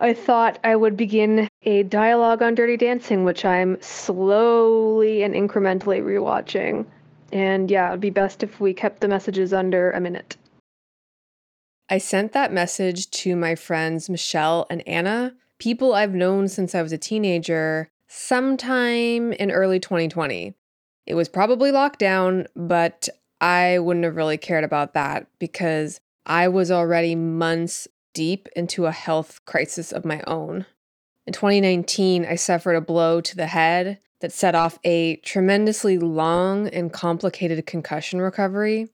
I thought I would begin a dialogue on Dirty Dancing, which I'm slowly and incrementally rewatching. And yeah, it'd be best if we kept the messages under a minute. I sent that message to my friends Michelle and Anna, people I've known since I was a teenager, sometime in early 2020. It was probably locked down, but I wouldn't have really cared about that because I was already months deep into a health crisis of my own. In 2019, I suffered a blow to the head that set off a tremendously long and complicated concussion recovery.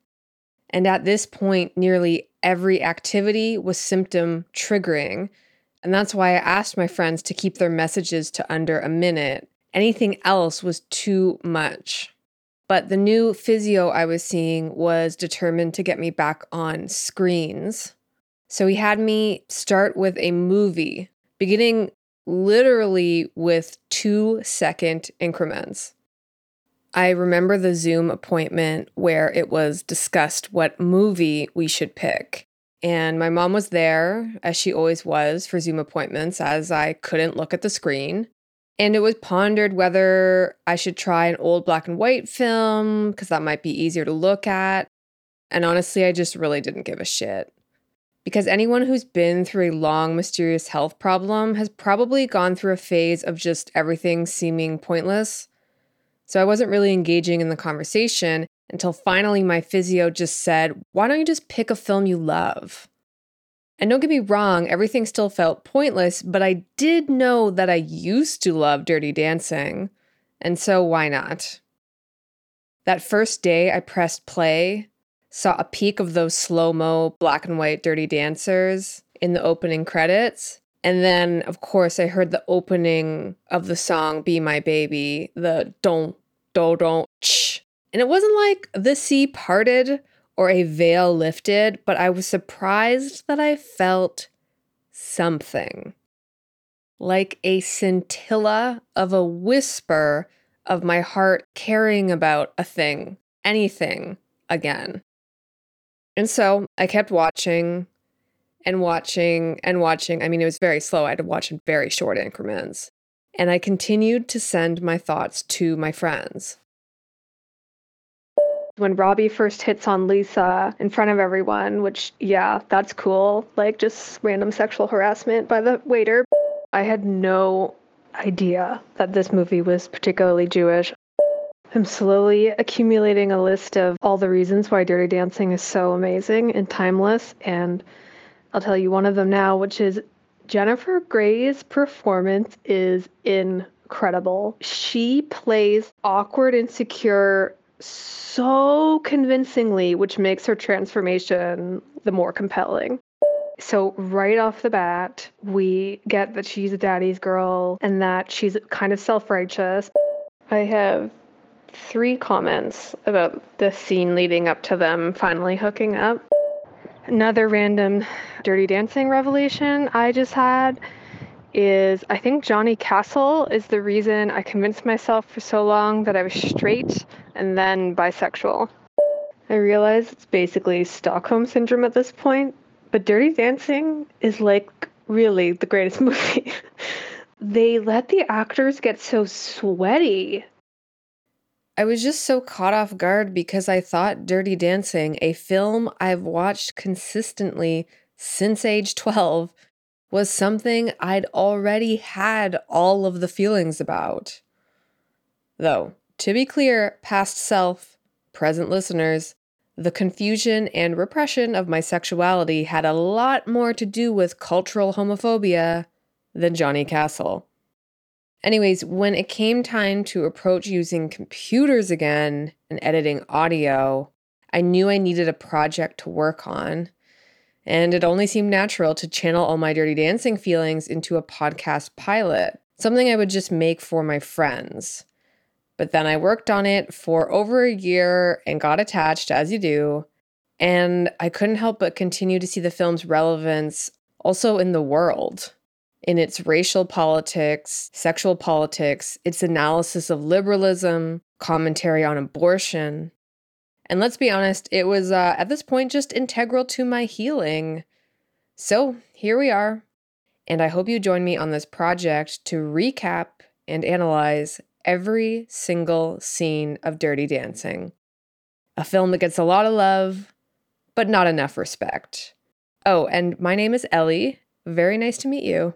And at this point, nearly every activity was symptom triggering. And that's why I asked my friends to keep their messages to under a minute. Anything else was too much. But the new physio I was seeing was determined to get me back on screens. So he had me start with a movie, beginning literally with two second increments. I remember the Zoom appointment where it was discussed what movie we should pick. And my mom was there, as she always was for Zoom appointments, as I couldn't look at the screen. And it was pondered whether I should try an old black and white film, because that might be easier to look at. And honestly, I just really didn't give a shit because anyone who's been through a long, mysterious health problem has probably gone through a phase of just everything seeming pointless. So I wasn't really engaging in the conversation until finally my physio just said, Why don't you just pick a film you love? And don't get me wrong, everything still felt pointless, but I did know that I used to love dirty dancing. And so why not? That first day I pressed play, saw a peek of those slow mo black and white dirty dancers in the opening credits. And then, of course, I heard the opening of the song Be My Baby, the don't, do, don't, ch. And it wasn't like the sea parted or a veil lifted, but I was surprised that I felt something. Like a scintilla of a whisper of my heart caring about a thing, anything again. And so I kept watching and watching and watching. I mean, it was very slow. I had to watch in very short increments. And I continued to send my thoughts to my friends. When Robbie first hits on Lisa in front of everyone, which, yeah, that's cool. Like just random sexual harassment by the waiter. I had no idea that this movie was particularly Jewish. I'm slowly accumulating a list of all the reasons why Dirty Dancing is so amazing and timeless. And I'll tell you one of them now, which is Jennifer Grey's performance is incredible. She plays awkward, and insecure so convincingly, which makes her transformation the more compelling. So, right off the bat, we get that she's a daddy's girl and that she's kind of self righteous. I have three comments about the scene leading up to them finally hooking up. Another random dirty dancing revelation I just had is I think Johnny Castle is the reason I convinced myself for so long that I was straight and then bisexual. I realize it's basically Stockholm syndrome at this point, but Dirty Dancing is like really the greatest movie. they let the actors get so sweaty I was just so caught off guard because I thought Dirty Dancing, a film I've watched consistently since age 12, was something I'd already had all of the feelings about. Though, to be clear, past self, present listeners, the confusion and repression of my sexuality had a lot more to do with cultural homophobia than Johnny Castle. Anyways, when it came time to approach using computers again and editing audio, I knew I needed a project to work on. And it only seemed natural to channel all my dirty dancing feelings into a podcast pilot, something I would just make for my friends. But then I worked on it for over a year and got attached, as you do. And I couldn't help but continue to see the film's relevance also in the world in its racial politics, sexual politics, its analysis of liberalism, commentary on abortion. And let's be honest, it was uh, at this point just integral to my healing. So here we are. And I hope you join me on this project to recap and analyze every single scene of Dirty Dancing. A film that gets a lot of love, but not enough respect. Oh, and my name is Ellie. Very nice to meet you.